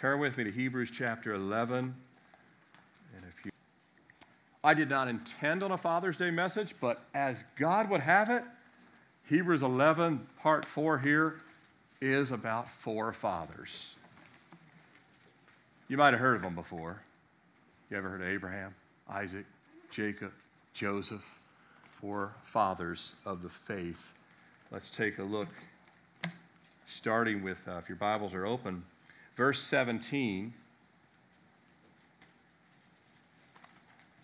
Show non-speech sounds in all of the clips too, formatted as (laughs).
Turn with me to Hebrews chapter 11. And if you I did not intend on a Father's Day message, but as God would have it, Hebrews 11, part 4 here, is about four fathers. You might have heard of them before. You ever heard of Abraham, Isaac, Jacob, Joseph? Four fathers of the faith. Let's take a look, starting with, uh, if your Bibles are open, verse 17.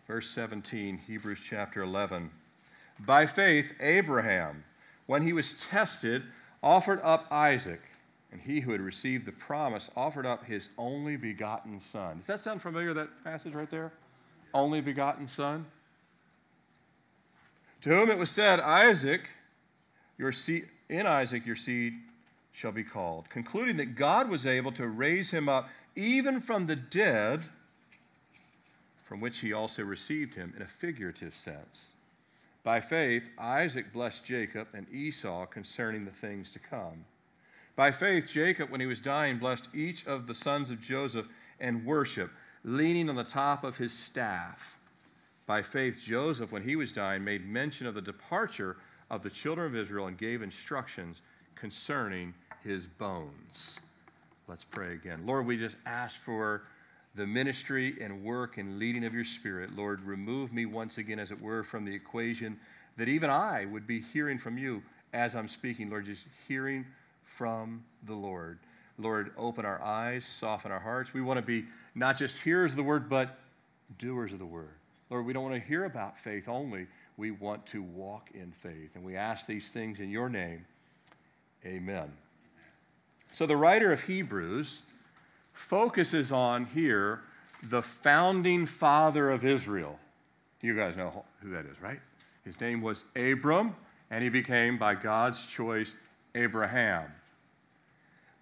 Verse 17, Hebrews chapter 11. By faith, Abraham, when he was tested, offered up Isaac, and he who had received the promise offered up his only begotten son. Does that sound familiar, that passage right there? Only begotten son? To whom it was said, Isaac, your seed, in Isaac your seed shall be called, concluding that God was able to raise him up even from the dead, from which he also received him in a figurative sense. By faith, Isaac blessed Jacob and Esau concerning the things to come. By faith, Jacob, when he was dying, blessed each of the sons of Joseph and worshiped, leaning on the top of his staff. By faith, Joseph, when he was dying, made mention of the departure of the children of Israel and gave instructions concerning his bones. Let's pray again. Lord, we just ask for the ministry and work and leading of your Spirit. Lord, remove me once again, as it were, from the equation that even I would be hearing from you as I'm speaking. Lord, just hearing from the Lord. Lord, open our eyes, soften our hearts. We want to be not just hearers of the word, but doers of the word. Lord, we don't want to hear about faith only. We want to walk in faith. And we ask these things in your name. Amen. So the writer of Hebrews focuses on here the founding father of Israel. You guys know who that is, right? His name was Abram, and he became, by God's choice, Abraham.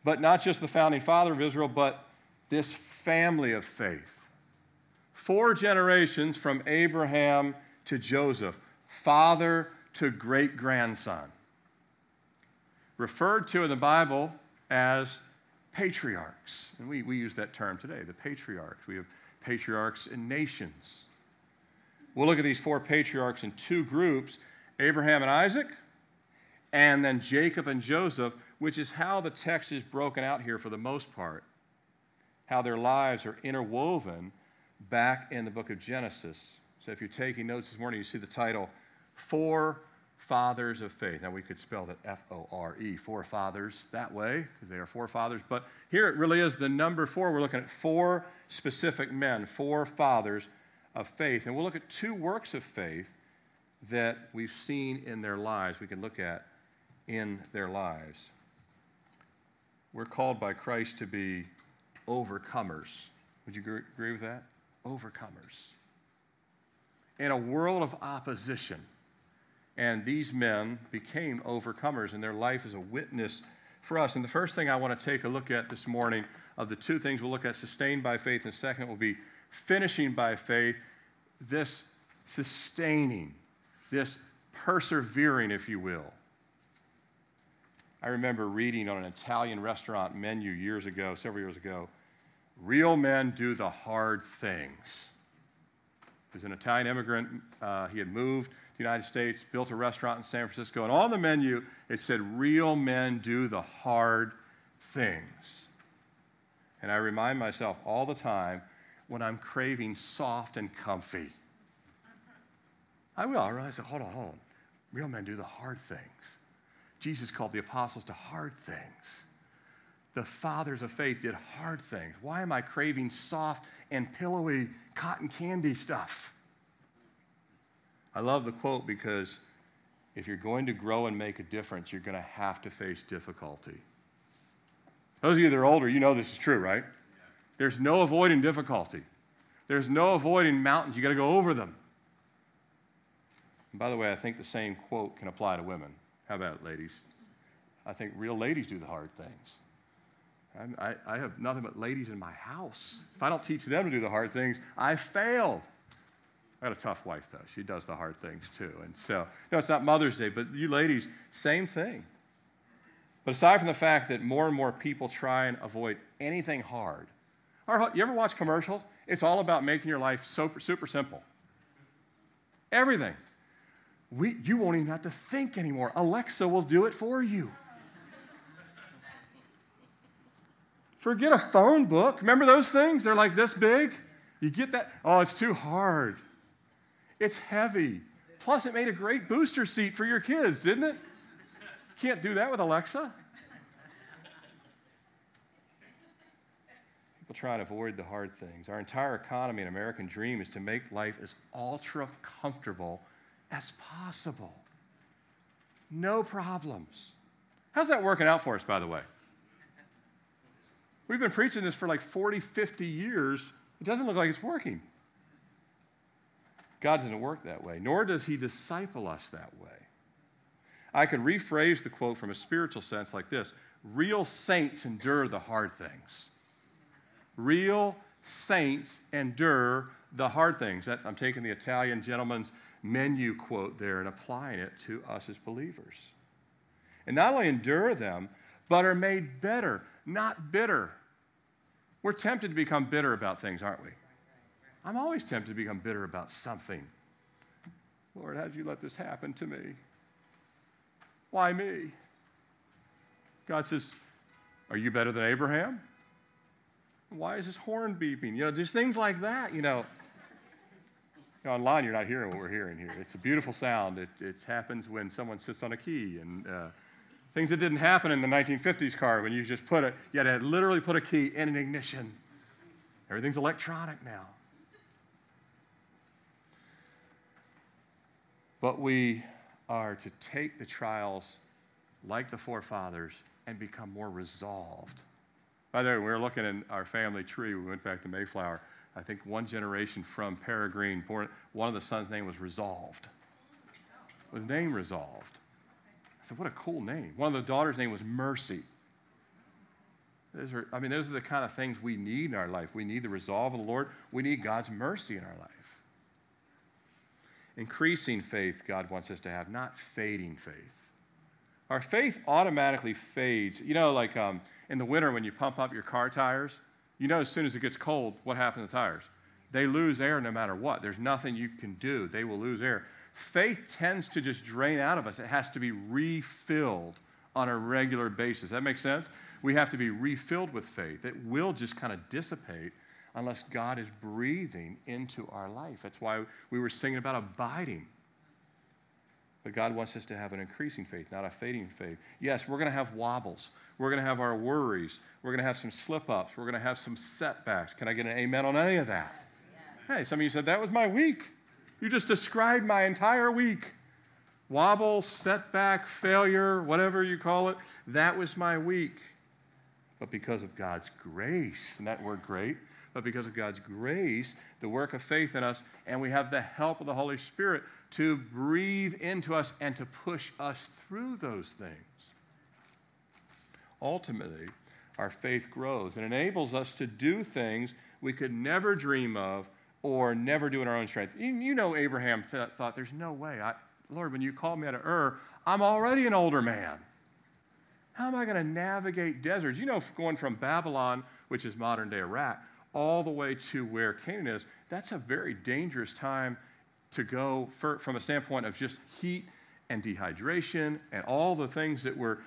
But not just the founding father of Israel, but this family of faith. Four generations from Abraham to Joseph, father to great grandson. Referred to in the Bible as patriarchs. And we, we use that term today, the patriarchs. We have patriarchs in nations. We'll look at these four patriarchs in two groups Abraham and Isaac, and then Jacob and Joseph, which is how the text is broken out here for the most part, how their lives are interwoven back in the book of Genesis. So if you're taking notes this morning, you see the title, Four fathers of faith. Now, we could spell that F O R E, four fathers, that way, because they are four fathers. But here it really is the number four. We're looking at four specific men, four fathers of faith. And we'll look at two works of faith that we've seen in their lives, we can look at in their lives. We're called by Christ to be overcomers. Would you agree with that? Overcomers. In a world of opposition, and these men became overcomers, and their life is a witness for us. And the first thing I want to take a look at this morning of the two things we'll look at sustained by faith, and second will be finishing by faith. This sustaining, this persevering, if you will. I remember reading on an Italian restaurant menu years ago, several years ago, real men do the hard things. There's an Italian immigrant, uh, he had moved the United States, built a restaurant in San Francisco, and on the menu it said, Real men do the hard things. And I remind myself all the time when I'm craving soft and comfy. I will. I realize, hold on, hold on. Real men do the hard things. Jesus called the apostles to hard things. The fathers of faith did hard things. Why am I craving soft and pillowy cotton candy stuff? I love the quote because if you're going to grow and make a difference, you're going to have to face difficulty. Those of you that are older, you know this is true, right? There's no avoiding difficulty. There's no avoiding mountains. You got to go over them. And by the way, I think the same quote can apply to women. How about it, ladies? I think real ladies do the hard things. I, I, have nothing but ladies in my house. If I don't teach them to do the hard things, I failed. Got a tough wife, though. She does the hard things, too. And so, no, it's not Mother's Day, but you ladies, same thing. But aside from the fact that more and more people try and avoid anything hard, you ever watch commercials? It's all about making your life super, super simple. Everything. We, you won't even have to think anymore. Alexa will do it for you. Forget a phone book. Remember those things? They're like this big. You get that? Oh, it's too hard. It's heavy. Plus, it made a great booster seat for your kids, didn't it? Can't do that with Alexa. People try to avoid the hard things. Our entire economy and American dream is to make life as ultra comfortable as possible. No problems. How's that working out for us, by the way? We've been preaching this for like 40, 50 years. It doesn't look like it's working. God doesn't work that way, nor does He disciple us that way. I could rephrase the quote from a spiritual sense like this Real saints endure the hard things. Real saints endure the hard things. That's, I'm taking the Italian gentleman's menu quote there and applying it to us as believers. And not only endure them, but are made better not bitter. We're tempted to become bitter about things, aren't we? I'm always tempted to become bitter about something. Lord, how did you let this happen to me? Why me? God says, Are you better than Abraham? Why is his horn beeping? You know, just things like that, you know. You know online, you're not hearing what we're hearing here. It's a beautiful sound. It, it happens when someone sits on a key and uh, Things that didn't happen in the 1950s car when you just put it, you had to literally put a key in an ignition. Everything's electronic now. But we are to take the trials like the forefathers and become more resolved. By the way, we were looking in our family tree. We went back to Mayflower. I think one generation from Peregrine, born, one of the sons' name was Resolved. Was name Resolved. I said, what a cool name. One of the daughters' name was Mercy. Those are, I mean, those are the kind of things we need in our life. We need the resolve of the Lord. We need God's mercy in our life. Increasing faith, God wants us to have, not fading faith. Our faith automatically fades. You know, like um, in the winter when you pump up your car tires, you know, as soon as it gets cold, what happens to the tires? They lose air no matter what. There's nothing you can do. They will lose air faith tends to just drain out of us. It has to be refilled on a regular basis. That makes sense? We have to be refilled with faith. It will just kind of dissipate unless God is breathing into our life. That's why we were singing about abiding. But God wants us to have an increasing faith, not a fading faith. Yes, we're going to have wobbles. We're going to have our worries. We're going to have some slip ups. We're going to have some setbacks. Can I get an amen on any of that? Yes. Hey, some of you said that was my week. You just described my entire week. Wobble, setback, failure, whatever you call it, that was my week. But because of God's grace, and that word great, but because of God's grace, the work of faith in us, and we have the help of the Holy Spirit to breathe into us and to push us through those things. Ultimately, our faith grows and enables us to do things we could never dream of or never do in our own strength. You, know, Abraham th- thought, There's no way. I, Lord, when you called me out of Ur, I'm already an older man. How am I going to navigate deserts? You know, going from Babylon, which is modern day Iraq, all the way to where Canaan is, that's a very dangerous time to go for, from a standpoint of just heat and dehydration and all the things that were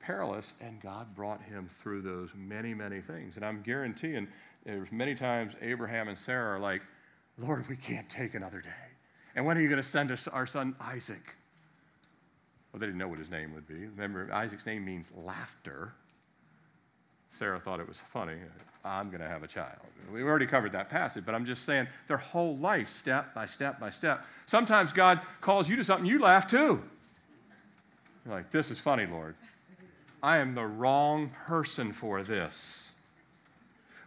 perilous. And God brought him through those many, many things. And I'm guaranteeing there's many times Abraham and Sarah are like, Lord, we can't take another day. And when are you going to send us our son Isaac? Well, they didn't know what his name would be. Remember, Isaac's name means laughter. Sarah thought it was funny. I'm going to have a child. We've already covered that passage, but I'm just saying their whole life, step by step by step. Sometimes God calls you to something, you laugh too. You're like, this is funny, Lord. I am the wrong person for this.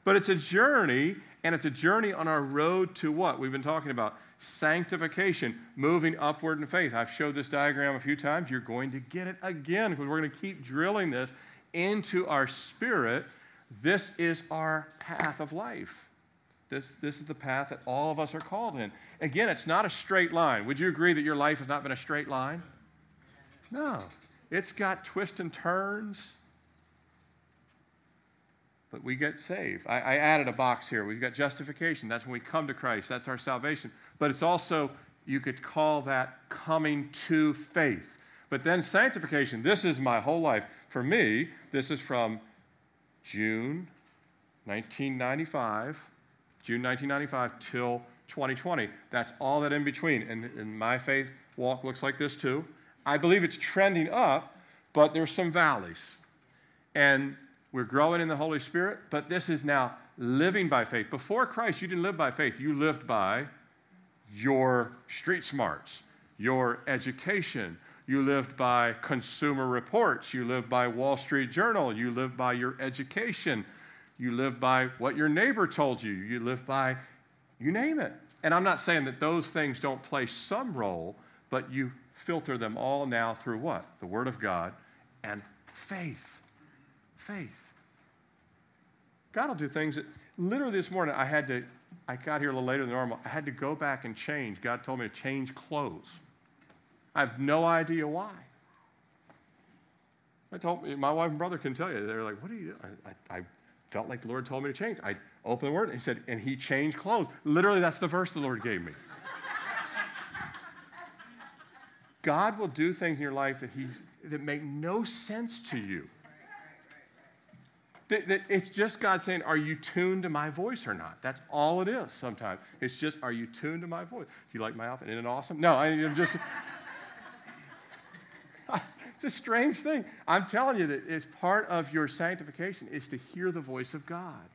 But it's a journey, and it's a journey on our road to what? We've been talking about sanctification, moving upward in faith. I've showed this diagram a few times. You're going to get it again because we're going to keep drilling this into our spirit. This is our path of life. This, this is the path that all of us are called in. Again, it's not a straight line. Would you agree that your life has not been a straight line? No. It's got twists and turns. But we get saved. I, I added a box here. We've got justification. That's when we come to Christ. That's our salvation. But it's also, you could call that coming to faith. But then sanctification, this is my whole life. For me, this is from June 1995, June 1995 till 2020. That's all that in between. And, and my faith walk looks like this too. I believe it's trending up, but there's some valleys. And we're growing in the Holy Spirit, but this is now living by faith. Before Christ, you didn't live by faith, you lived by your street smarts, your education. You lived by consumer reports. You lived by Wall Street Journal. You lived by your education. You lived by what your neighbor told you. You lived by, you name it. And I'm not saying that those things don't play some role, but you filter them all now through what? The Word of God and faith. Faith. God will do things that, literally this morning, I had to, I got here a little later than normal. I had to go back and change. God told me to change clothes. I have no idea why. I told my wife and brother can tell you. They're like, "What are you doing?" I, I, felt like the Lord told me to change. I opened the Word and He said, and He changed clothes. Literally, that's the verse the Lord gave me. God will do things in your life that, he's, that make no sense to you. That, that it's just God saying, Are you tuned to my voice or not? That's all it is sometimes. It's just, Are you tuned to my voice? Do you like my outfit? Isn't it awesome? No, I, am just. It's a strange thing. I'm telling you that it's part of your sanctification is to hear the voice of God.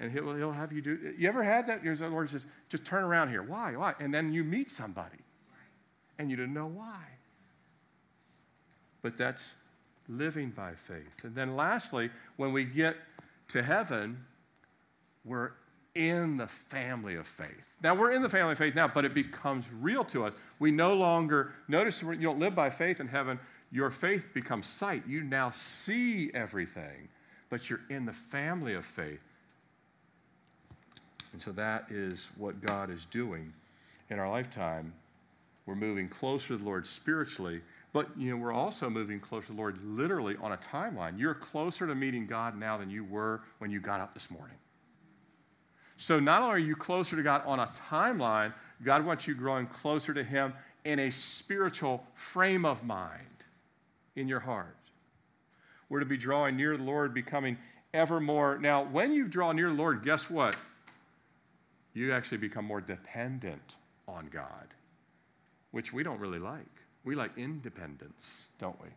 And he'll, he'll have you do You ever had that? Your Lord says, just turn around here. Why? Why? And then you meet somebody and you didn't know why. But that's living by faith. And then lastly, when we get to heaven, we're in the family of faith. Now, we're in the family of faith now, but it becomes real to us. We no longer, notice you don't live by faith in heaven, your faith becomes sight. You now see everything, but you're in the family of faith. And so that is what God is doing in our lifetime. We're moving closer to the Lord spiritually, but you know, we're also moving closer to the Lord literally on a timeline. You're closer to meeting God now than you were when you got up this morning. So not only are you closer to God on a timeline, God wants you growing closer to Him in a spiritual frame of mind in your heart. We're to be drawing near the Lord, becoming ever more. Now, when you draw near the Lord, guess what? You actually become more dependent on God, which we don't really like. We like independence, don't we?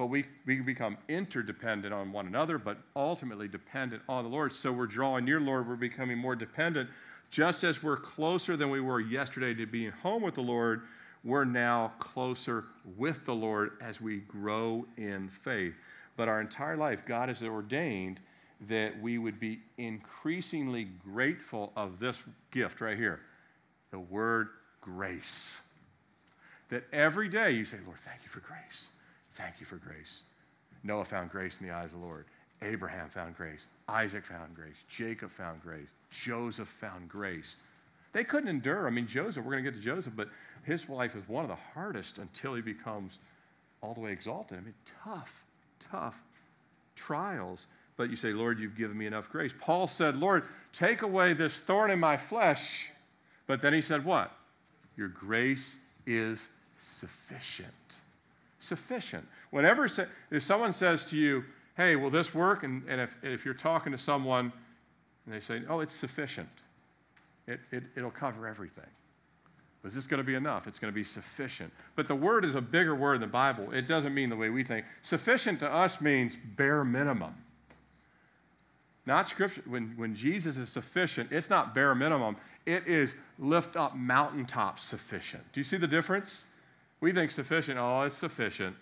But we, we become interdependent on one another, but ultimately dependent on the Lord. So we're drawing near Lord, we're becoming more dependent. Just as we're closer than we were yesterday to being home with the Lord, we're now closer with the Lord as we grow in faith. But our entire life, God has ordained that we would be increasingly grateful of this gift right here the word grace. That every day you say, Lord, thank you for grace. Thank you for grace. Noah found grace in the eyes of the Lord. Abraham found grace. Isaac found grace. Jacob found grace. Joseph found grace. They couldn't endure. I mean, Joseph, we're going to get to Joseph, but his life is one of the hardest until he becomes all the way exalted. I mean, tough, tough trials. But you say, Lord, you've given me enough grace. Paul said, Lord, take away this thorn in my flesh. But then he said, What? Your grace is sufficient sufficient. Whenever if someone says to you, hey, will this work? And, and if, if you're talking to someone and they say, oh, it's sufficient, it, it, it'll cover everything. Is this going to be enough? It's going to be sufficient. But the word is a bigger word in the Bible. It doesn't mean the way we think. Sufficient to us means bare minimum. Not scripture. When, when Jesus is sufficient, it's not bare minimum. It is lift up mountaintop sufficient. Do you see the difference? We think sufficient, oh, it's sufficient.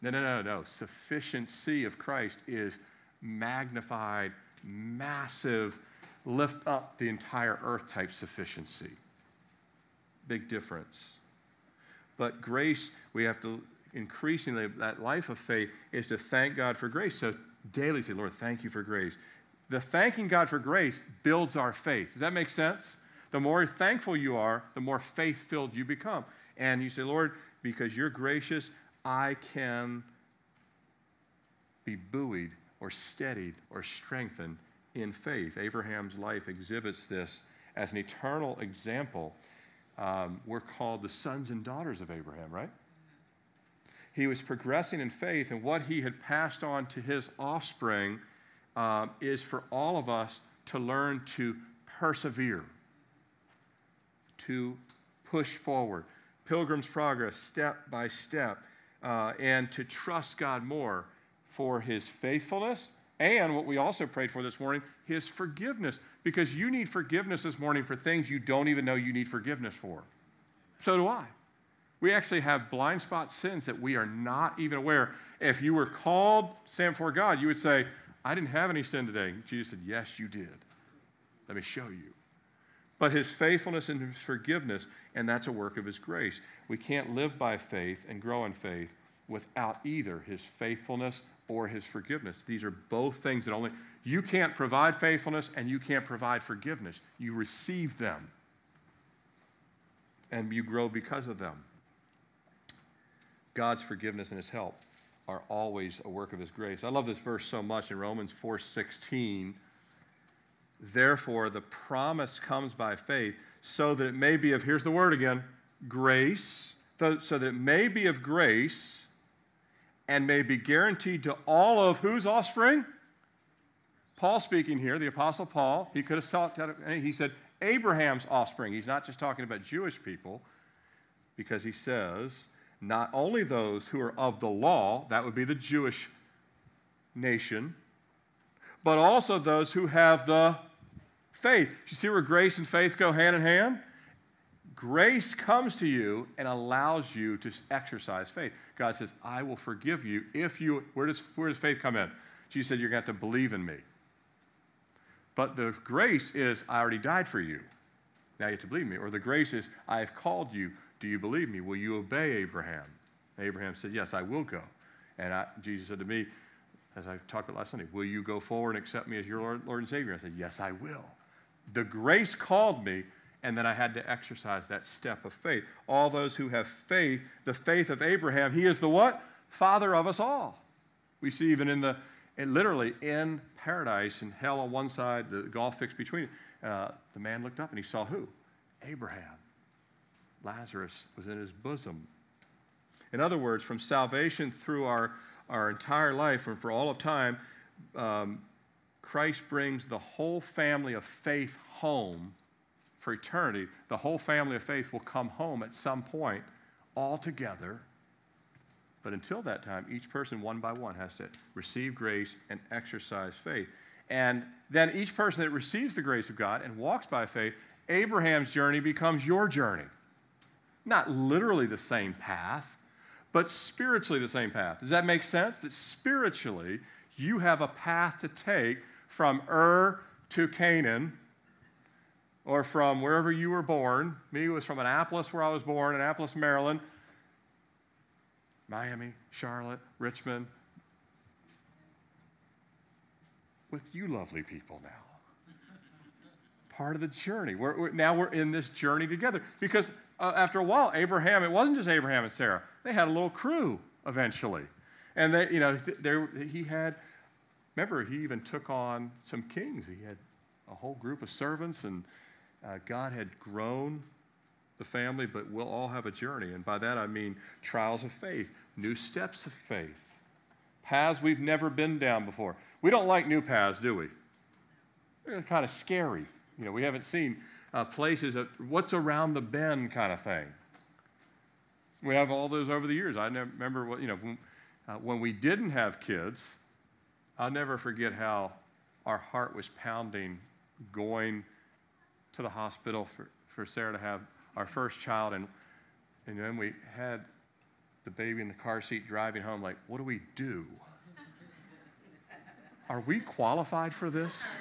No, no, no, no. Sufficiency of Christ is magnified, massive, lift up the entire earth type sufficiency. Big difference. But grace, we have to increasingly, that life of faith is to thank God for grace. So daily say, Lord, thank you for grace. The thanking God for grace builds our faith. Does that make sense? The more thankful you are, the more faith filled you become and you say, Lord, because you're gracious, I can be buoyed or steadied or strengthened in faith. Abraham's life exhibits this as an eternal example. Um, we're called the sons and daughters of Abraham, right? He was progressing in faith, and what he had passed on to his offspring um, is for all of us to learn to persevere, to push forward. Pilgrim's progress, step by step, uh, and to trust God more for his faithfulness and what we also prayed for this morning, his forgiveness. Because you need forgiveness this morning for things you don't even know you need forgiveness for. So do I. We actually have blind spot sins that we are not even aware. If you were called stand before God, you would say, I didn't have any sin today. Jesus said, Yes, you did. Let me show you. But his faithfulness and his forgiveness, and that's a work of his grace. We can't live by faith and grow in faith without either his faithfulness or his forgiveness. These are both things that only you can't provide faithfulness and you can't provide forgiveness. You receive them and you grow because of them. God's forgiveness and his help are always a work of his grace. I love this verse so much in Romans 4:16. Therefore the promise comes by faith so that it may be of here's the word again, grace, so that it may be of grace and may be guaranteed to all of whose offspring? Paul speaking here, the Apostle Paul, he could have talked, he said Abraham's offspring. He's not just talking about Jewish people, because he says, not only those who are of the law, that would be the Jewish nation, but also those who have the faith. You see where grace and faith go hand in hand? Grace comes to you and allows you to exercise faith. God says, I will forgive you if you. Where does, where does faith come in? Jesus said, You're going to have to believe in me. But the grace is, I already died for you. Now you have to believe me. Or the grace is, I have called you. Do you believe me? Will you obey Abraham? Abraham said, Yes, I will go. And I, Jesus said to me, as I talked about last Sunday, Will you go forward and accept me as your Lord, Lord and Savior? I said, Yes, I will. The grace called me and then I had to exercise that step of faith. All those who have faith, the faith of Abraham, he is the what? Father of us all. We see even in the, literally in paradise and hell on one side, the gulf fixed between uh, the man looked up and he saw who? Abraham. Lazarus was in his bosom. In other words, from salvation through our, our entire life and for all of time, um, Christ brings the whole family of faith home for eternity, the whole family of faith will come home at some point all together. But until that time, each person, one by one, has to receive grace and exercise faith. And then each person that receives the grace of God and walks by faith, Abraham's journey becomes your journey. Not literally the same path, but spiritually the same path. Does that make sense? That spiritually, you have a path to take from Ur to Canaan or from wherever you were born. Me was from Annapolis, where I was born, Annapolis, Maryland, Miami, Charlotte, Richmond, with you lovely people now. Part of the journey. We're, we're, now we're in this journey together. Because uh, after a while, Abraham, it wasn't just Abraham and Sarah, they had a little crew eventually. And they, you know, they, he had, remember, he even took on some kings. He had a whole group of servants and uh, God had grown the family, but we'll all have a journey. And by that I mean trials of faith, new steps of faith, paths we've never been down before. We don't like new paths, do we? They're kind of scary. You know, we haven't seen uh, places, that, what's around the bend kind of thing. We have all those over the years. I remember, what, you know, when, uh, when we didn't have kids, I'll never forget how our heart was pounding going to the hospital for, for Sarah to have our first child. And, and then we had the baby in the car seat driving home, like, what do we do? Are we qualified for this?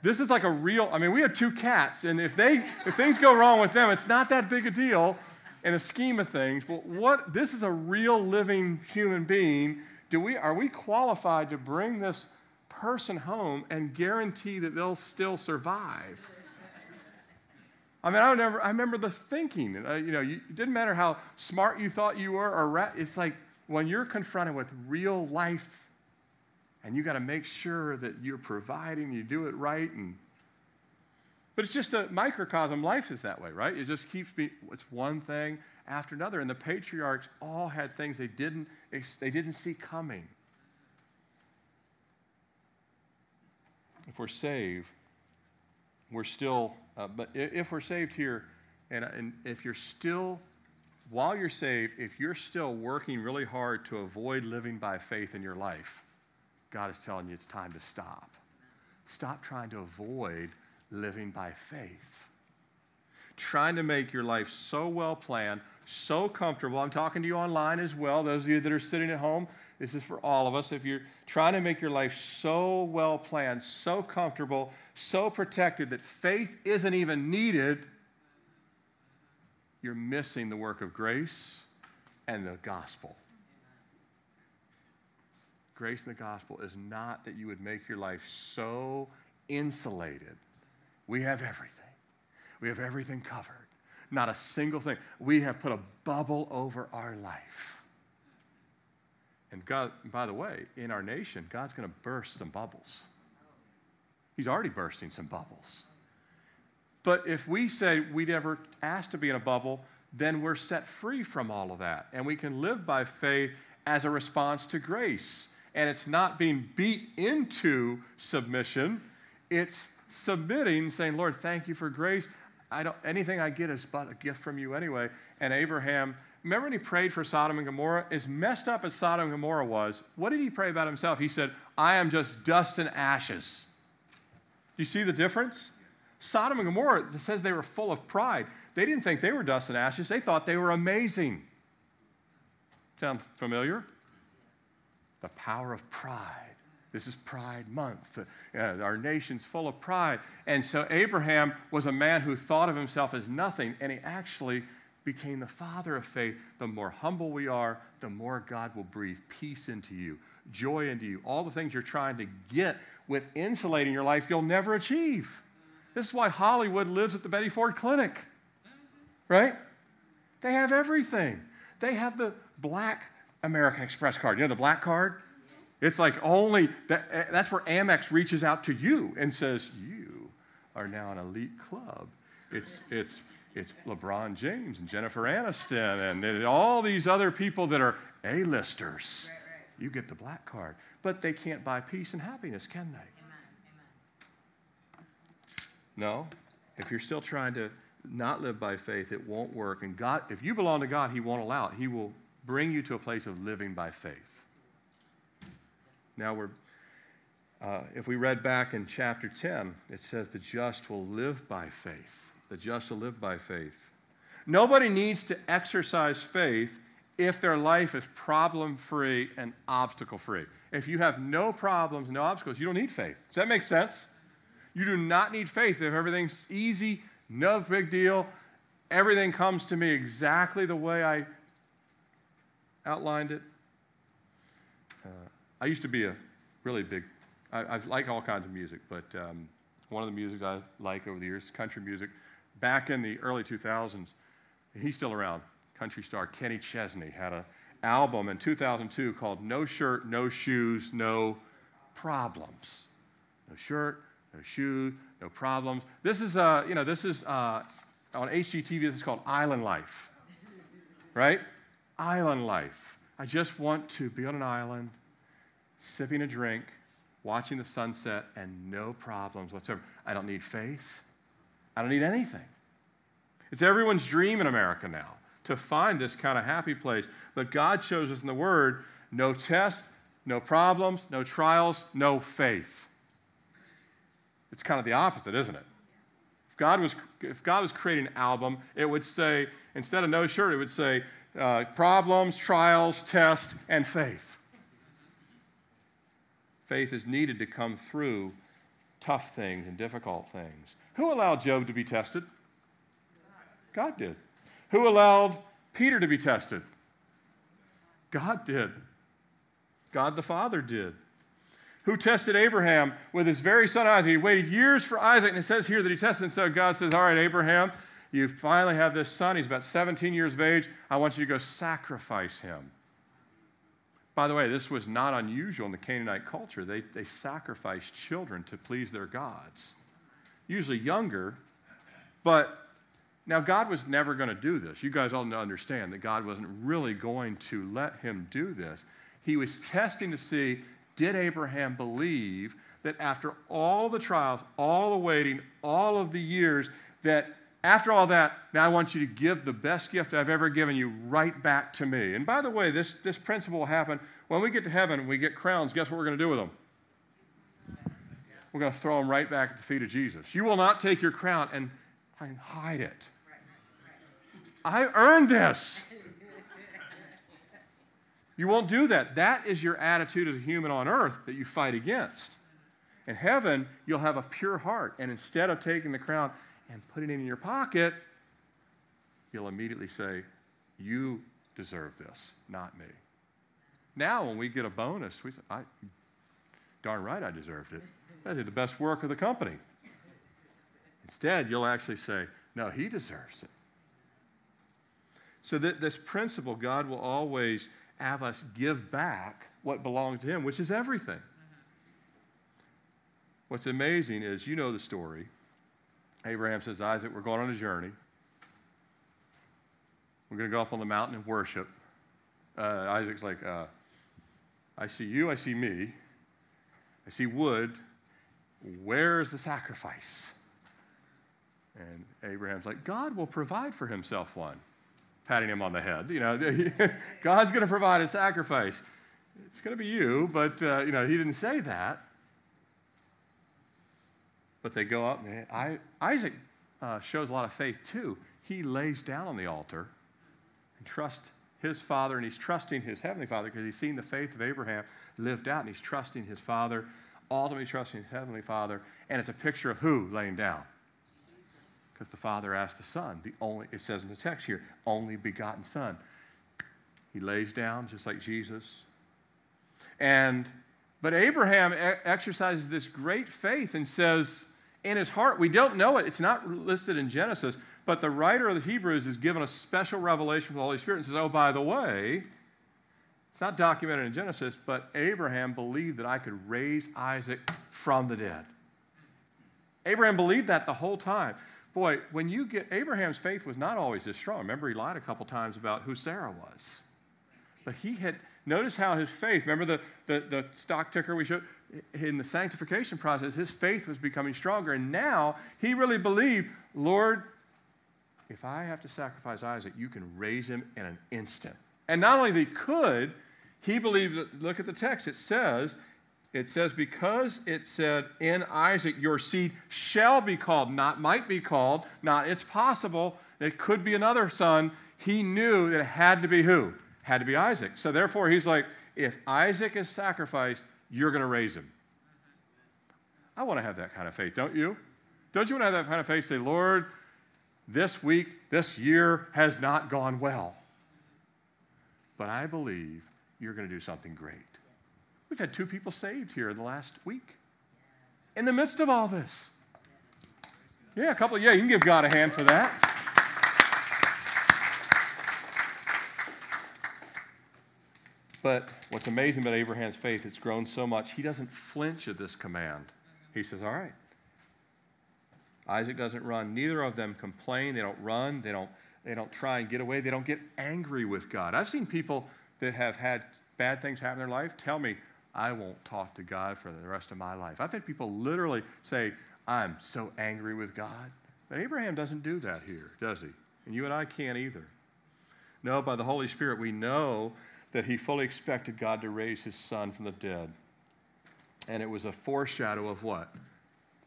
This is like a real, I mean, we had two cats, and if they if things go wrong with them, it's not that big a deal in the scheme of things. But what this is a real living human being. Do we are we qualified to bring this person home and guarantee that they'll still survive? I mean, I, remember, I remember the thinking. Uh, you know, you, it didn't matter how smart you thought you were, or ra- it's like when you're confronted with real life and you got to make sure that you're providing, you do it right, and but it's just a microcosm. Life is that way, right? It just keeps being it's one thing after another. And the patriarchs all had things they didn't they didn't see coming. If we're saved, we're still. Uh, but if we're saved here, and, and if you're still while you're saved, if you're still working really hard to avoid living by faith in your life, God is telling you it's time to stop. Stop trying to avoid living by faith. Trying to make your life so well planned, so comfortable. I'm talking to you online as well, those of you that are sitting at home. This is for all of us. If you're trying to make your life so well planned, so comfortable, so protected that faith isn't even needed, you're missing the work of grace and the gospel. Grace and the gospel is not that you would make your life so insulated we have everything. We have everything covered. Not a single thing. We have put a bubble over our life. And God, by the way, in our nation, God's going to burst some bubbles. He's already bursting some bubbles. But if we say we never asked to be in a bubble, then we're set free from all of that. And we can live by faith as a response to grace. And it's not being beat into submission, it's submitting, saying, Lord, thank you for grace. I don't, anything I get is but a gift from you anyway. And Abraham, remember when he prayed for Sodom and Gomorrah? As messed up as Sodom and Gomorrah was, what did he pray about himself? He said, I am just dust and ashes. Do you see the difference? Sodom and Gomorrah says they were full of pride. They didn't think they were dust and ashes, they thought they were amazing. Sound familiar? The power of pride. This is Pride Month. Uh, our nation's full of pride. And so Abraham was a man who thought of himself as nothing, and he actually became the father of faith. The more humble we are, the more God will breathe peace into you, joy into you. All the things you're trying to get with insulating your life, you'll never achieve. This is why Hollywood lives at the Betty Ford Clinic, right? They have everything. They have the black American Express card. You know the black card? It's like only that, eh, that's where Amex reaches out to you and says, You are now an elite club. It's, it's, it's LeBron James and Jennifer Aniston and, and all these other people that are A-listers. Right, right. You get the black card. But they can't buy peace and happiness, can they? Amen. Amen. No. If you're still trying to not live by faith, it won't work. And God, if you belong to God, He won't allow it. He will bring you to a place of living by faith. Now we're, uh, if we read back in chapter 10, it says the just will live by faith. The just will live by faith. Nobody needs to exercise faith if their life is problem free and obstacle free. If you have no problems, no obstacles, you don't need faith. Does that make sense? You do not need faith if everything's easy, no big deal, everything comes to me exactly the way I outlined it. Uh, I used to be a really big, I, I like all kinds of music, but um, one of the music I like over the years, is country music. Back in the early 2000s, he's still around, country star Kenny Chesney had an album in 2002 called No Shirt, No Shoes, No Problems. No shirt, no shoes, no problems. This is, uh, you know, this is uh, on HGTV, this is called Island Life, right? Island Life. I just want to be on an island sipping a drink, watching the sunset, and no problems whatsoever. I don't need faith. I don't need anything. It's everyone's dream in America now to find this kind of happy place. But God shows us in the Word no test, no problems, no trials, no faith. It's kind of the opposite, isn't it? If God was, if God was creating an album, it would say, instead of no shirt, it would say uh, problems, trials, test, and faith. Faith is needed to come through tough things and difficult things. Who allowed Job to be tested? God did. Who allowed Peter to be tested? God did. God the Father did. Who tested Abraham with his very son Isaac? He waited years for Isaac, and it says here that he tested, and so God says, All right, Abraham, you finally have this son. He's about 17 years of age. I want you to go sacrifice him. By the way, this was not unusual in the Canaanite culture. They, they sacrificed children to please their gods, usually younger. But now, God was never going to do this. You guys all understand that God wasn't really going to let him do this. He was testing to see did Abraham believe that after all the trials, all the waiting, all of the years, that after all that, now I want you to give the best gift I've ever given you right back to me. And by the way, this, this principle will happen when we get to heaven and we get crowns. Guess what we're going to do with them? We're going to throw them right back at the feet of Jesus. You will not take your crown and hide it. I earned this. You won't do that. That is your attitude as a human on earth that you fight against. In heaven, you'll have a pure heart. And instead of taking the crown and put it in your pocket, you'll immediately say, You deserve this, not me. Now, when we get a bonus, we say, I, darn right I deserved it. I did the best work of the company. Instead, you'll actually say, No, he deserves it. So, that this principle, God will always have us give back what belongs to him, which is everything. What's amazing is, you know the story. Abraham says, Isaac, we're going on a journey. We're going to go up on the mountain and worship. Uh, Isaac's like, uh, I see you, I see me, I see wood. Where is the sacrifice? And Abraham's like, God will provide for himself one, patting him on the head. You know, (laughs) God's going to provide a sacrifice. It's going to be you, but, uh, you know, he didn't say that. But they go up, and I, Isaac uh, shows a lot of faith too. He lays down on the altar and trusts his father, and he's trusting his heavenly father because he's seen the faith of Abraham lived out, and he's trusting his father, ultimately trusting his heavenly father. And it's a picture of who laying down? Because the father asked the son, the only, it says in the text here, only begotten son. He lays down just like Jesus. And but Abraham exercises this great faith and says, in his heart. We don't know it. It's not listed in Genesis, but the writer of the Hebrews is given a special revelation from the Holy Spirit and says, Oh, by the way, it's not documented in Genesis, but Abraham believed that I could raise Isaac from the dead. Abraham believed that the whole time. Boy, when you get Abraham's faith was not always this strong. Remember, he lied a couple times about who Sarah was. But he had, notice how his faith, remember the, the, the stock ticker we showed? In the sanctification process, his faith was becoming stronger. And now he really believed, Lord, if I have to sacrifice Isaac, you can raise him in an instant. And not only he could, he believed, look at the text, it says, it says, because it said, in Isaac your seed shall be called, not might be called, not it's possible, it could be another son. He knew that it had to be who? Had to be Isaac. So therefore, he's like, if Isaac is sacrificed, you're going to raise him. I want to have that kind of faith, don't you? Don't you want to have that kind of faith? Say, Lord, this week, this year has not gone well. But I believe you're going to do something great. We've had two people saved here in the last week. In the midst of all this. Yeah, a couple, yeah, you can give God a hand for that. But what's amazing about Abraham's faith, it's grown so much, he doesn't flinch at this command. He says, All right. Isaac doesn't run. Neither of them complain. They don't run. They don't, they don't try and get away. They don't get angry with God. I've seen people that have had bad things happen in their life tell me, I won't talk to God for the rest of my life. I've had people literally say, I'm so angry with God. But Abraham doesn't do that here, does he? And you and I can't either. No, by the Holy Spirit, we know that he fully expected God to raise his son from the dead. And it was a foreshadow of what?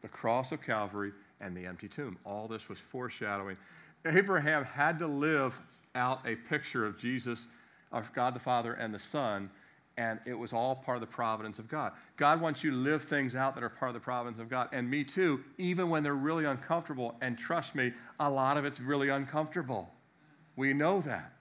The cross of Calvary and the empty tomb. All this was foreshadowing. Abraham had to live out a picture of Jesus, of God the Father and the Son, and it was all part of the providence of God. God wants you to live things out that are part of the providence of God, and me too, even when they're really uncomfortable. And trust me, a lot of it's really uncomfortable. We know that.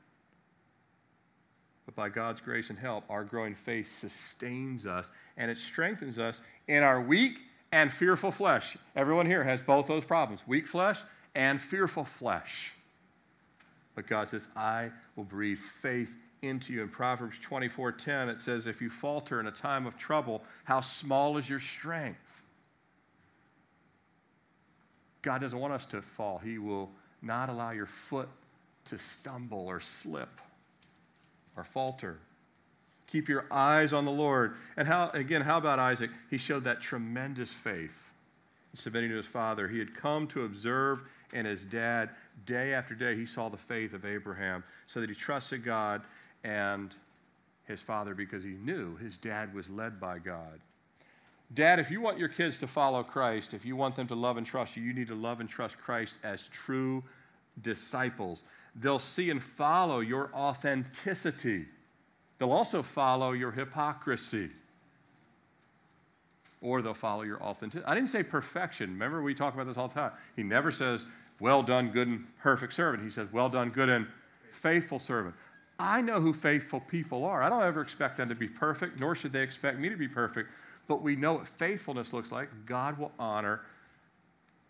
But by God's grace and help, our growing faith sustains us and it strengthens us in our weak and fearful flesh. Everyone here has both those problems weak flesh and fearful flesh. But God says, I will breathe faith into you. In Proverbs 24:10, it says, If you falter in a time of trouble, how small is your strength? God doesn't want us to fall. He will not allow your foot to stumble or slip or falter. Keep your eyes on the Lord. And how, again, how about Isaac? He showed that tremendous faith in submitting to his father. He had come to observe and his dad, day after day, he saw the faith of Abraham so that he trusted God and his father because he knew his dad was led by God. Dad, if you want your kids to follow Christ, if you want them to love and trust you, you need to love and trust Christ as true disciples. They'll see and follow your authenticity, they'll also follow your hypocrisy. Or they'll follow your authenticity. I didn't say perfection. Remember, we talk about this all the time. He never says, well done, good and perfect servant. He says, well done, good and faithful servant. I know who faithful people are. I don't ever expect them to be perfect, nor should they expect me to be perfect but we know what faithfulness looks like. God will honor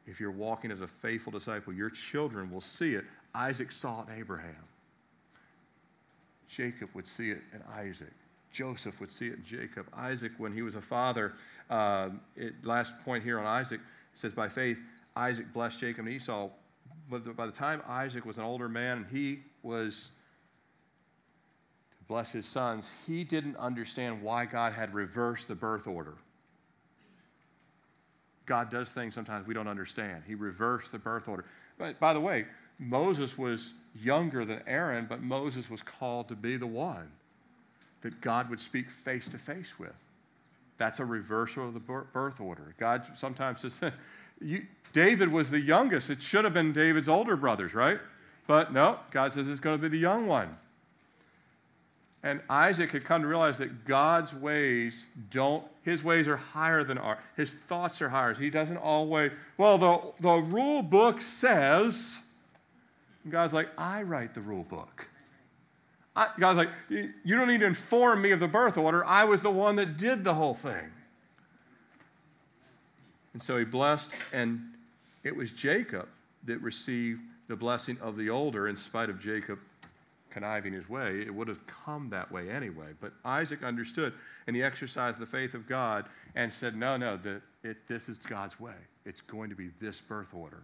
if you're walking as a faithful disciple. Your children will see it. Isaac saw it in Abraham. Jacob would see it in Isaac. Joseph would see it in Jacob. Isaac, when he was a father, uh, it, last point here on Isaac says, by faith, Isaac blessed Jacob and Esau. But by the time Isaac was an older man and he was to bless his sons, he didn't understand why God had reversed the birth order. God does things sometimes we don't understand. He reversed the birth order. But by the way, Moses was younger than Aaron, but Moses was called to be the one that God would speak face to face with. That's a reversal of the birth order. God sometimes says, (laughs) you, David was the youngest. It should have been David's older brothers, right? But no, God says it's going to be the young one. And Isaac had come to realize that God's ways don't, his ways are higher than ours. His thoughts are higher. He doesn't always, well, the, the rule book says, God's like, I write the rule book. I, God's like, you don't need to inform me of the birth order. I was the one that did the whole thing. And so he blessed, and it was Jacob that received the blessing of the older in spite of Jacob conniving his way, it would have come that way anyway. But Isaac understood and he exercised the faith of God and said, No, no, the, it, this is God's way. It's going to be this birth order.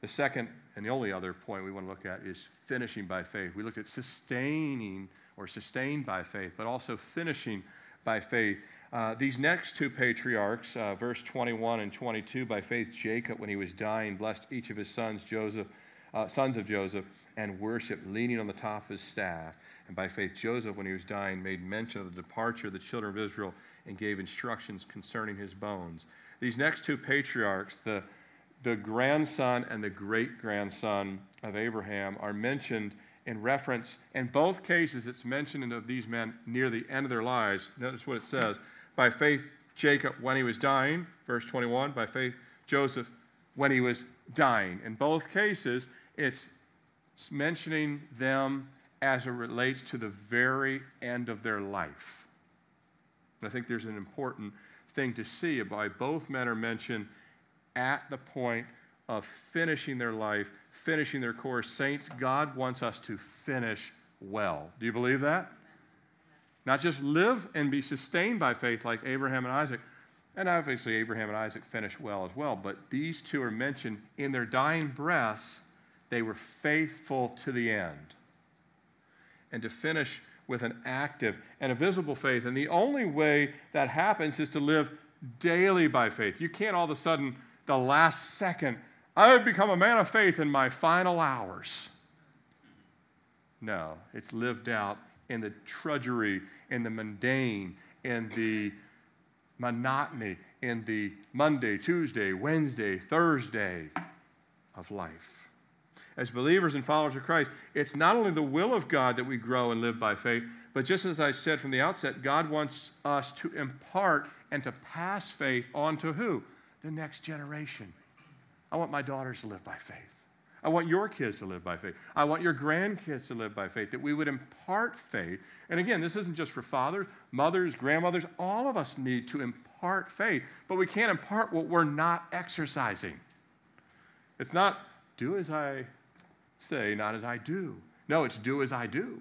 The second and the only other point we want to look at is finishing by faith. We looked at sustaining or sustained by faith, but also finishing by faith. Uh, these next two patriarchs, uh, verse 21 and 22, by faith, Jacob, when he was dying, blessed each of his sons, Joseph, uh, sons of Joseph and worship, leaning on the top of his staff. And by faith, Joseph, when he was dying, made mention of the departure of the children of Israel and gave instructions concerning his bones. These next two patriarchs, the, the grandson and the great grandson of Abraham, are mentioned in reference. In both cases, it's mentioned of these men near the end of their lives. Notice what it says. By faith, Jacob, when he was dying, verse 21. By faith, Joseph, when he was dying. In both cases, it's mentioning them as it relates to the very end of their life. And I think there's an important thing to see by both men are mentioned at the point of finishing their life, finishing their course. Saints, God wants us to finish well. Do you believe that? Not just live and be sustained by faith like Abraham and Isaac. And obviously, Abraham and Isaac finished well as well, but these two are mentioned in their dying breaths they were faithful to the end. And to finish with an active and a visible faith. And the only way that happens is to live daily by faith. You can't all of a sudden, the last second, I would become a man of faith in my final hours. No, it's lived out in the trudgery, in the mundane, in the monotony, in the Monday, Tuesday, Wednesday, Thursday of life as believers and followers of Christ, it's not only the will of God that we grow and live by faith, but just as I said from the outset, God wants us to impart and to pass faith on to who? The next generation. I want my daughters to live by faith. I want your kids to live by faith. I want your grandkids to live by faith, that we would impart faith. And again, this isn't just for fathers, mothers, grandmothers. All of us need to impart faith, but we can't impart what we're not exercising. It's not do as I say, not as I do. No, it's do as I do.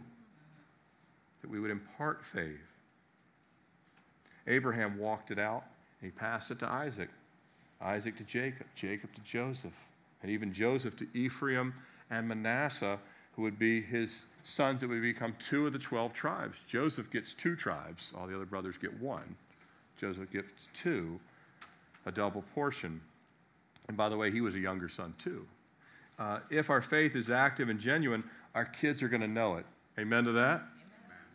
that we would impart faith. Abraham walked it out, and he passed it to Isaac, Isaac to Jacob, Jacob to Joseph, and even Joseph to Ephraim and Manasseh, who would be his sons that would become two of the 12 tribes. Joseph gets two tribes, all the other brothers get one. Joseph gets two, a double portion. And by the way, he was a younger son too. Uh, if our faith is active and genuine, our kids are going to know it. Amen to that?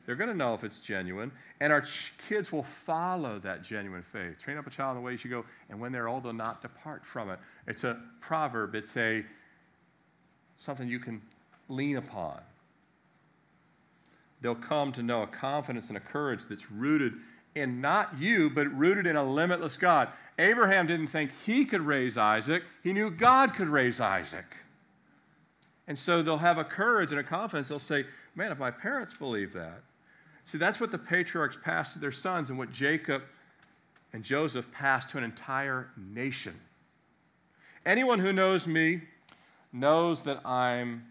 They're going to know if it's genuine, and our ch- kids will follow that genuine faith. Train up a child in the way you should go, and when they're old, they'll not depart from it. It's a proverb. It's a something you can lean upon. They'll come to know a confidence and a courage that's rooted in not you, but rooted in a limitless God. Abraham didn't think he could raise Isaac, he knew God could raise Isaac. And so they'll have a courage and a confidence. They'll say, Man, if my parents believe that. See, that's what the patriarchs passed to their sons and what Jacob and Joseph passed to an entire nation. Anyone who knows me knows that I'm,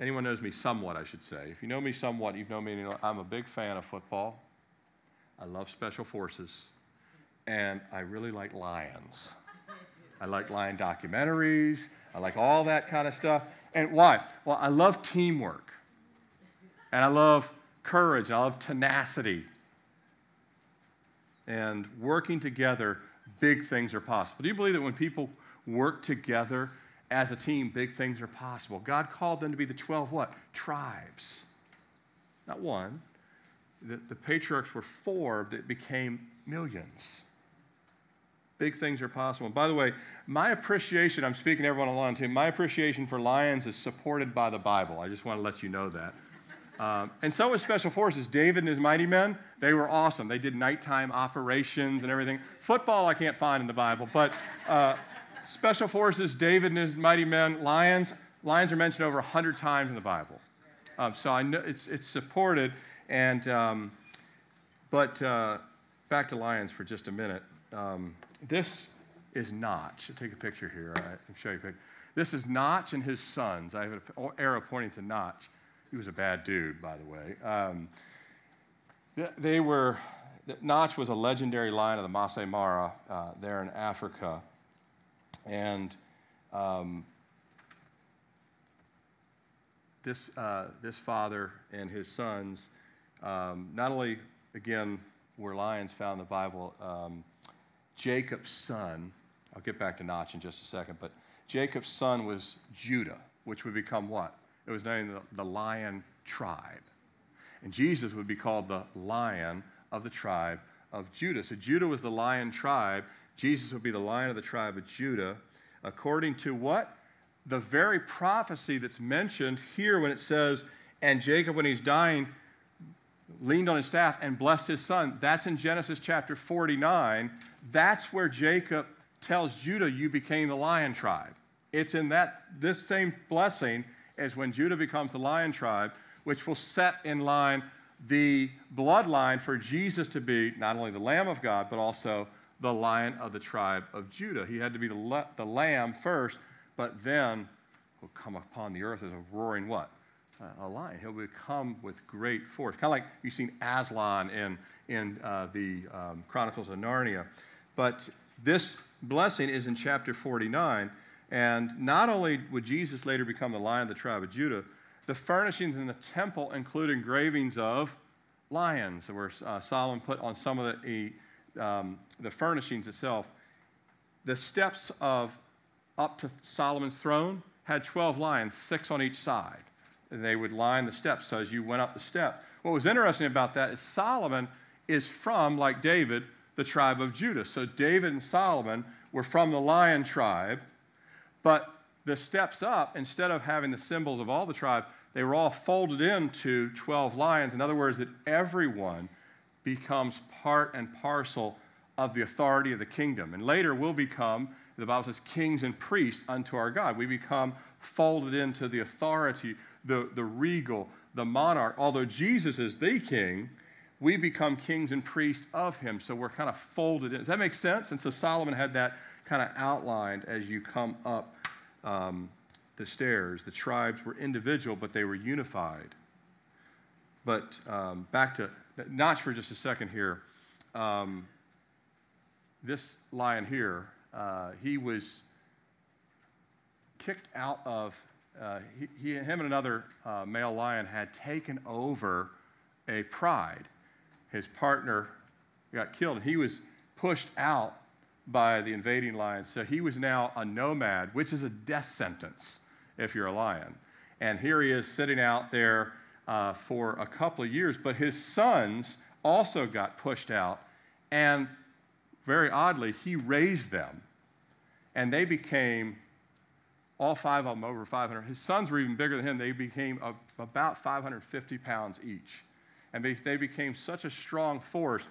anyone knows me somewhat, I should say. If you know me somewhat, you've known me, I'm a big fan of football. I love special forces. And I really like lions. I like lion documentaries. I like all that kind of stuff. And why? Well, I love teamwork. And I love courage. I love tenacity. And working together, big things are possible. Do you believe that when people work together as a team, big things are possible? God called them to be the 12 what? Tribes. Not one. The, the patriarchs were four that became millions. Big things are possible. And by the way, my appreciation, I'm speaking to everyone online too, my appreciation for lions is supported by the Bible. I just want to let you know that. Um, and so was Special Forces. David and his mighty men, they were awesome. They did nighttime operations and everything. Football, I can't find in the Bible, but uh, Special Forces, David and his mighty men, lions, lions are mentioned over 100 times in the Bible. Um, so I know it's, it's supported. And, um, but uh, back to lions for just a minute. Um, this is Notch. I'll take a picture here. I'll show you a picture. This is Notch and his sons. I have an arrow pointing to Notch. He was a bad dude, by the way. Um, they were, Notch was a legendary lion of the Masai Mara uh, there in Africa. And um, this, uh, this father and his sons, um, not only, again, were lions found in the Bible, um, Jacob's son, I'll get back to Notch in just a second, but Jacob's son was Judah, which would become what? Was named the lion tribe. And Jesus would be called the lion of the tribe of Judah. So Judah was the lion tribe. Jesus would be the lion of the tribe of Judah, according to what? The very prophecy that's mentioned here when it says, and Jacob, when he's dying, leaned on his staff and blessed his son. That's in Genesis chapter 49. That's where Jacob tells Judah, You became the lion tribe. It's in that this same blessing as when Judah becomes the lion tribe, which will set in line the bloodline for Jesus to be not only the Lamb of God, but also the lion of the tribe of Judah. He had to be the, the lamb first, but then will come upon the earth as a roaring what? a lion. He'll become with great force. Kind of like you've seen Aslan in, in uh, the um, Chronicles of Narnia. But this blessing is in chapter 49. And not only would Jesus later become the lion of the tribe of Judah, the furnishings in the temple include engravings of lions where uh, Solomon put on some of the, um, the furnishings itself. The steps of up to Solomon's throne had 12 lions, six on each side And they would line the steps so as you went up the step. What was interesting about that is Solomon is from, like David, the tribe of Judah. So David and Solomon were from the lion tribe, but the steps up, instead of having the symbols of all the tribe, they were all folded into 12 lions. In other words, that everyone becomes part and parcel of the authority of the kingdom. And later we'll become, the Bible says, kings and priests unto our God. We become folded into the authority the, the regal, the monarch. Although Jesus is the king, we become kings and priests of him. So we're kind of folded in. Does that make sense? And so Solomon had that kind of outlined as you come up um, the stairs. The tribes were individual, but they were unified. But um, back to Notch for just a second here. Um, this lion here, uh, he was kicked out of, uh, he, he, him and another uh, male lion had taken over a pride. His partner got killed, and he was pushed out by the invading lions. So he was now a nomad, which is a death sentence if you're a lion. And here he is sitting out there uh, for a couple of years, but his sons also got pushed out. And very oddly, he raised them. And they became, all five of them, over 500. His sons were even bigger than him. They became a, about 550 pounds each. And they, they became such a strong force.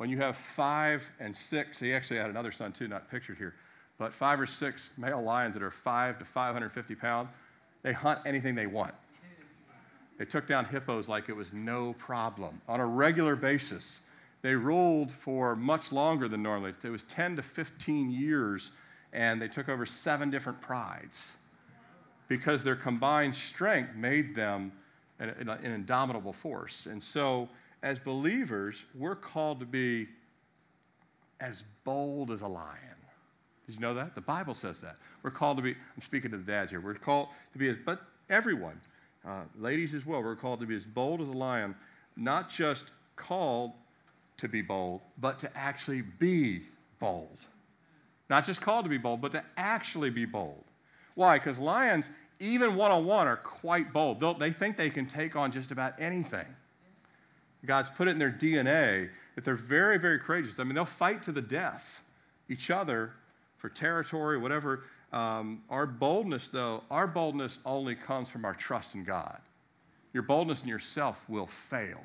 When you have five and six, he actually had another son too, not pictured here, but five or six male lions that are five to 550 pounds, they hunt anything they want. They took down hippos like it was no problem on a regular basis. They ruled for much longer than normally. It was 10 to 15 years, and they took over seven different prides because their combined strength made them an, an indomitable force. And so, as believers, we're called to be as bold as a lion. Did you know that? The Bible says that. We're called to be, I'm speaking to the dads here, we're called to be as, but everyone, uh, ladies as well, we're called to be as bold as a lion, not just called to be bold, but to actually be bold. Not just called to be bold, but to actually be bold. Why? Because lions, even one on one, are quite bold. They'll, they think they can take on just about anything. God's put it in their DNA that they're very, very courageous. I mean, they'll fight to the death each other for territory, whatever. Um, our boldness, though, our boldness only comes from our trust in God. Your boldness in yourself will fail.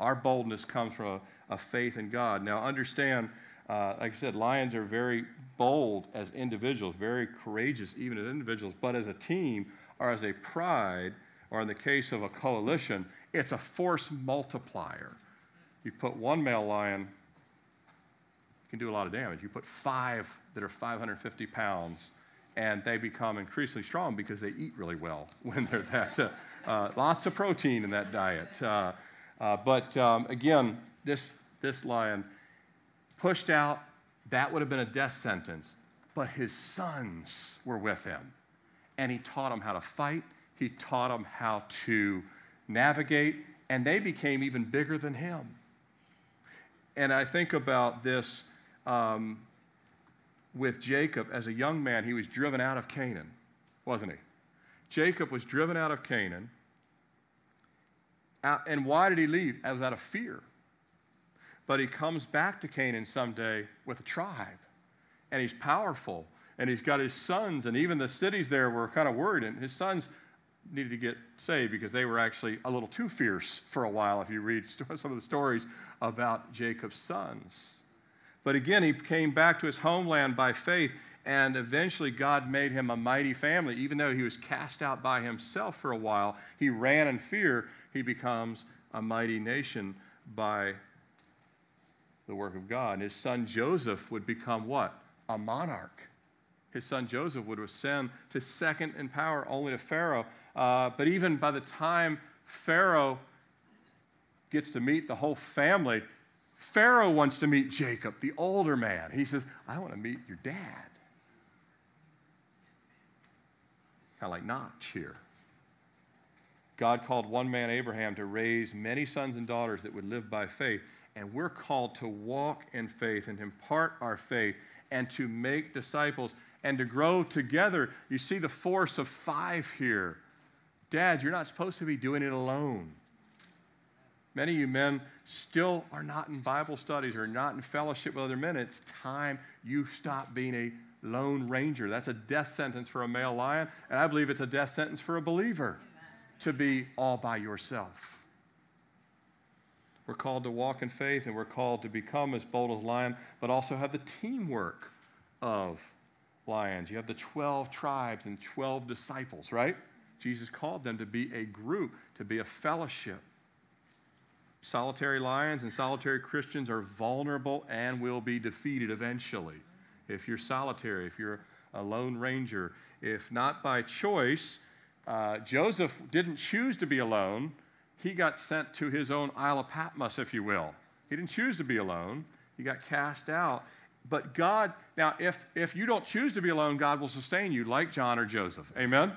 Our boldness comes from a, a faith in God. Now, understand, uh, like I said, lions are very bold as individuals, very courageous even as individuals, but as a team or as a pride, or in the case of a coalition, it's a force multiplier. You put one male lion, you can do a lot of damage. You put five that are 550 pounds, and they become increasingly strong because they eat really well (laughs) when they're that. Uh, uh, lots of protein in that diet. Uh, uh, but um, again, this, this lion pushed out, that would have been a death sentence. But his sons were with him. And he taught them how to fight, he taught them how to navigate, and they became even bigger than him. And I think about this um, with Jacob as a young man. He was driven out of Canaan, wasn't he? Jacob was driven out of Canaan. And why did he leave? It was out of fear. But he comes back to Canaan someday with a tribe, and he's powerful, and he's got his sons, and even the cities there were kind of worried, and his sons needed to get saved because they were actually a little too fierce for a while if you read (laughs) some of the stories about Jacob's sons. But again, he came back to his homeland by faith, and eventually God made him a mighty family. Even though he was cast out by himself for a while, he ran in fear. He becomes a mighty nation by the work of God. And his son Joseph would become what? A monarch. His son Joseph would ascend to second in power only to Pharaoh. Uh, but even by the time Pharaoh gets to meet the whole family, Pharaoh wants to meet Jacob, the older man. He says, I want to meet your dad. Kind of like Notch here. God called one man, Abraham, to raise many sons and daughters that would live by faith. And we're called to walk in faith and impart our faith and to make disciples and to grow together. You see the force of five here. Dad, you're not supposed to be doing it alone. Many of you men still are not in Bible studies or not in fellowship with other men. It's time you stop being a lone ranger. That's a death sentence for a male lion, and I believe it's a death sentence for a believer to be all by yourself. We're called to walk in faith and we're called to become as bold as lion, but also have the teamwork of lions. You have the 12 tribes and 12 disciples, right? Jesus called them to be a group, to be a fellowship. Solitary lions and solitary Christians are vulnerable and will be defeated eventually. If you're solitary, if you're a lone ranger, if not by choice, uh, Joseph didn't choose to be alone, he got sent to his own Isle of Patmos, if you will. He didn't choose to be alone, he got cast out. But God, now, if, if you don't choose to be alone, God will sustain you, like John or Joseph. Amen?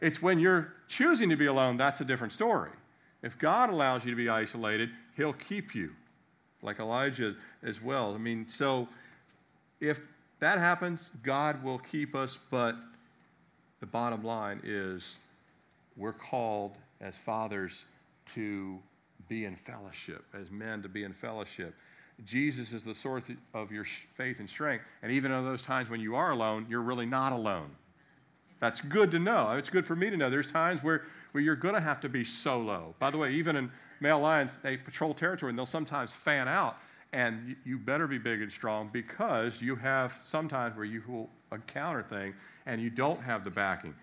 It's when you're choosing to be alone, that's a different story. If God allows you to be isolated, He'll keep you, like Elijah as well. I mean, so if that happens, God will keep us, but the bottom line is we're called as fathers to be in fellowship, as men to be in fellowship. Jesus is the source of your faith and strength. And even in those times when you are alone, you're really not alone. That's good to know. It's good for me to know. There's times where, where you're going to have to be solo. By the way, even in male lions, they patrol territory and they'll sometimes fan out. And you, you better be big and strong because you have sometimes where you will encounter things and you don't have the backing.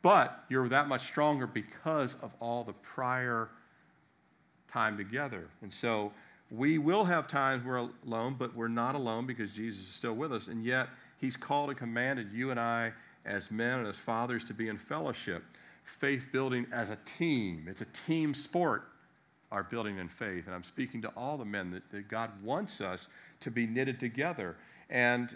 But you're that much stronger because of all the prior time together. And so we will have times we're alone, but we're not alone because Jesus is still with us. And yet, He's called and commanded you and I, as men and as fathers, to be in fellowship, faith building as a team. It's a team sport, our building in faith. And I'm speaking to all the men that, that God wants us to be knitted together. And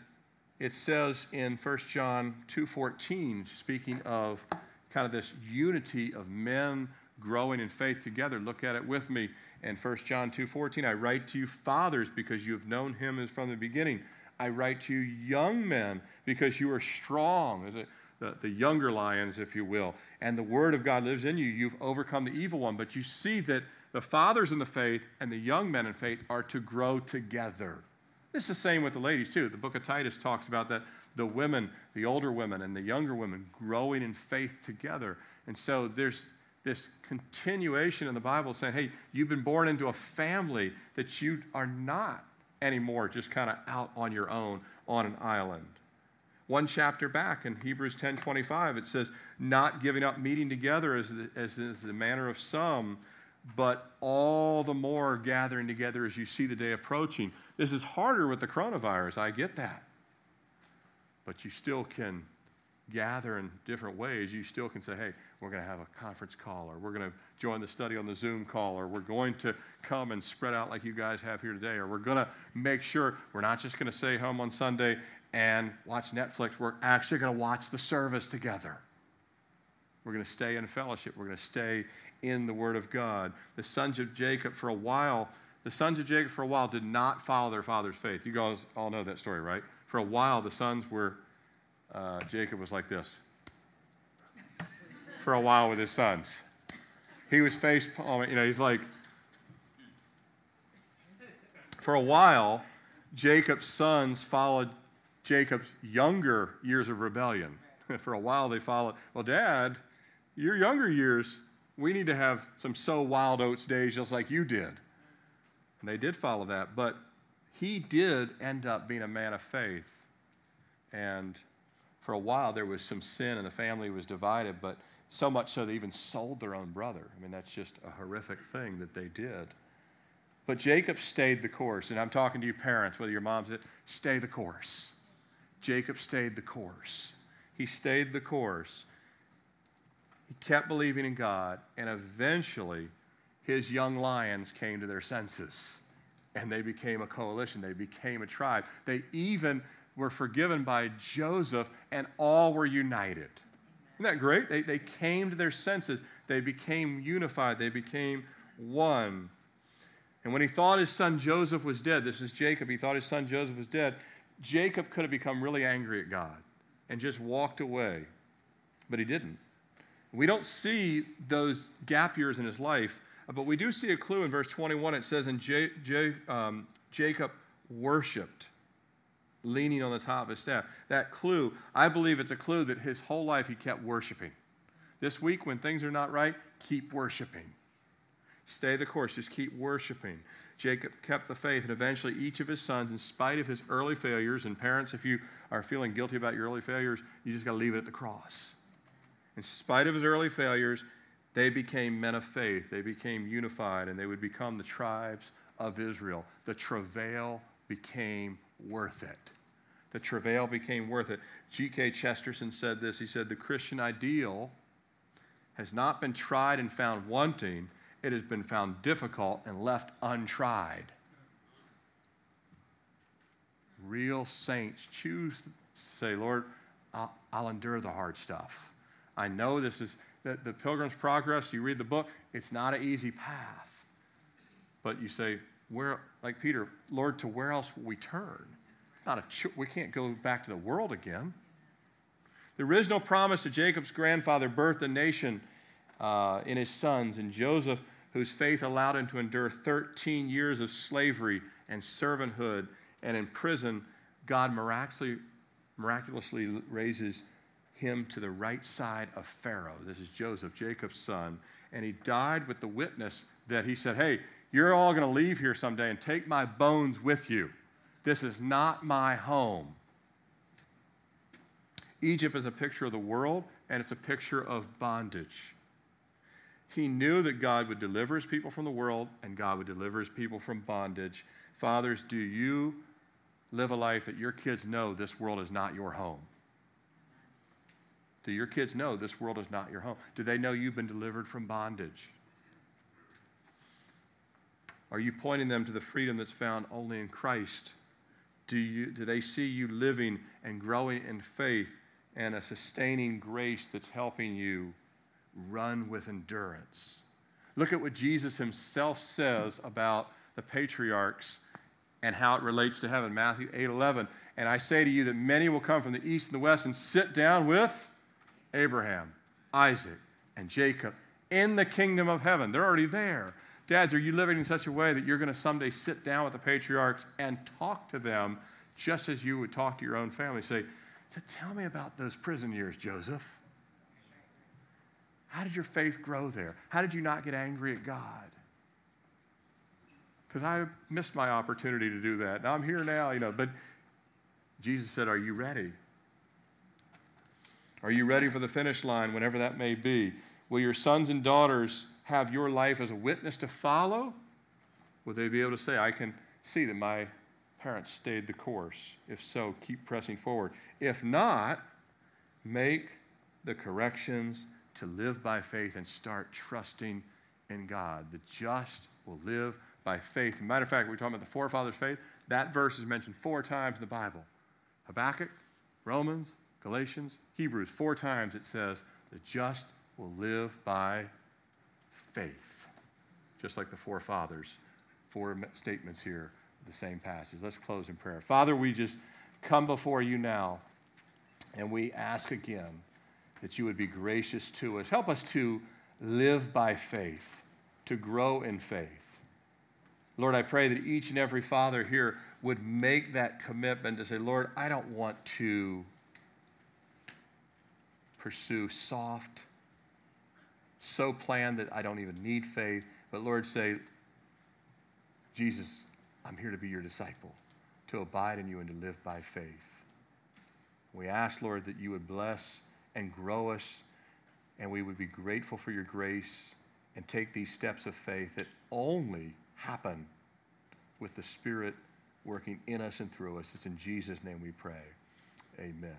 it says in 1 John 2:14, speaking of kind of this unity of men growing in faith together. Look at it with me in 1 John 2:14. I write to you fathers because you have known him as from the beginning. I write to you young men because you are strong, as the, the younger lions, if you will, and the word of God lives in you. You've overcome the evil one. But you see that the fathers in the faith and the young men in faith are to grow together. It's the same with the ladies, too. The book of Titus talks about that the women, the older women and the younger women, growing in faith together. And so there's this continuation in the Bible saying, hey, you've been born into a family that you are not anymore just kind of out on your own on an island. One chapter back in Hebrews 10:25 it says not giving up meeting together as, the, as is the manner of some but all the more gathering together as you see the day approaching. This is harder with the coronavirus. I get that. But you still can gather in different ways. You still can say, hey, we're going to have a conference call, or we're going to join the study on the Zoom call, or we're going to come and spread out like you guys have here today, or we're going to make sure we're not just going to stay home on Sunday and watch Netflix. We're actually going to watch the service together. We're going to stay in fellowship. We're going to stay in the Word of God. The sons of Jacob, for a while, the sons of Jacob, for a while, did not follow their father's faith. You guys all know that story, right? For a while, the sons were, uh, Jacob was like this for a while with his sons. He was face palming, oh, you know, he's like, for a while, Jacob's sons followed Jacob's younger years of rebellion. (laughs) for a while, they followed, well, Dad, your younger years, we need to have some sow wild oats days just like you did. And they did follow that, but he did end up being a man of faith. And for a while, there was some sin and the family was divided, but so much so they even sold their own brother. I mean, that's just a horrific thing that they did. But Jacob stayed the course. And I'm talking to you parents, whether your mom's it, stay the course. Jacob stayed the course. He stayed the course. He kept believing in God, and eventually his young lions came to their senses and they became a coalition. They became a tribe. They even were forgiven by Joseph, and all were united. Isn't that great? They, they came to their senses. They became unified. They became one. And when he thought his son Joseph was dead, this is Jacob, he thought his son Joseph was dead, Jacob could have become really angry at God and just walked away. But he didn't. We don't see those gap years in his life, but we do see a clue in verse 21. It says, And J- J- um, Jacob worshiped leaning on the top of his staff. That clue, I believe it's a clue that his whole life he kept worshiping. This week, when things are not right, keep worshiping. Stay the course, just keep worshiping. Jacob kept the faith, and eventually each of his sons, in spite of his early failures, and parents, if you are feeling guilty about your early failures, you just got to leave it at the cross. In spite of his early failures, they became men of faith. They became unified, and they would become the tribes of Israel. The travail became worth it. The travail became worth it. G.K. Chesterton said this. He said, The Christian ideal has not been tried and found wanting, it has been found difficult and left untried. Real saints choose to say, Lord, I'll, I'll endure the hard stuff. I know this is the, the Pilgrim's Progress. You read the book, it's not an easy path. But you say, where, like Peter, Lord, to where else will we turn? It's not a we can't go back to the world again. The original promise to Jacob's grandfather birthed a nation uh, in his sons, and Joseph, whose faith allowed him to endure 13 years of slavery and servanthood and in prison, God miraculously, miraculously raises him to the right side of Pharaoh. This is Joseph, Jacob's son. And he died with the witness that he said, Hey, you're all going to leave here someday and take my bones with you. This is not my home. Egypt is a picture of the world, and it's a picture of bondage. He knew that God would deliver his people from the world, and God would deliver his people from bondage. Fathers, do you live a life that your kids know this world is not your home? Do your kids know this world is not your home? Do they know you've been delivered from bondage? Are you pointing them to the freedom that's found only in Christ? Do, you, do they see you living and growing in faith and a sustaining grace that's helping you run with endurance? Look at what Jesus himself says about the patriarchs and how it relates to heaven. Matthew 8 11. And I say to you that many will come from the east and the west and sit down with Abraham, Isaac, and Jacob in the kingdom of heaven. They're already there. Dads, are you living in such a way that you're going to someday sit down with the patriarchs and talk to them just as you would talk to your own family? Say, so tell me about those prison years, Joseph. How did your faith grow there? How did you not get angry at God? Because I missed my opportunity to do that. Now I'm here now, you know, but Jesus said, Are you ready? Are you ready for the finish line, whenever that may be? Will your sons and daughters have your life as a witness to follow? Will they be able to say, I can see that my parents stayed the course? If so, keep pressing forward. If not, make the corrections to live by faith and start trusting in God. The just will live by faith. matter of fact, we're talking about the forefathers' faith. That verse is mentioned four times in the Bible Habakkuk, Romans, Galatians, Hebrews. Four times it says, the just will live by faith. Just like the forefathers, four statements here, the same passage. Let's close in prayer. Father, we just come before you now and we ask again that you would be gracious to us. Help us to live by faith, to grow in faith. Lord, I pray that each and every father here would make that commitment to say, Lord, I don't want to pursue soft, so planned that I don't even need faith. But Lord, say, Jesus, I'm here to be your disciple, to abide in you and to live by faith. We ask, Lord, that you would bless and grow us, and we would be grateful for your grace and take these steps of faith that only happen with the Spirit working in us and through us. It's in Jesus' name we pray. Amen.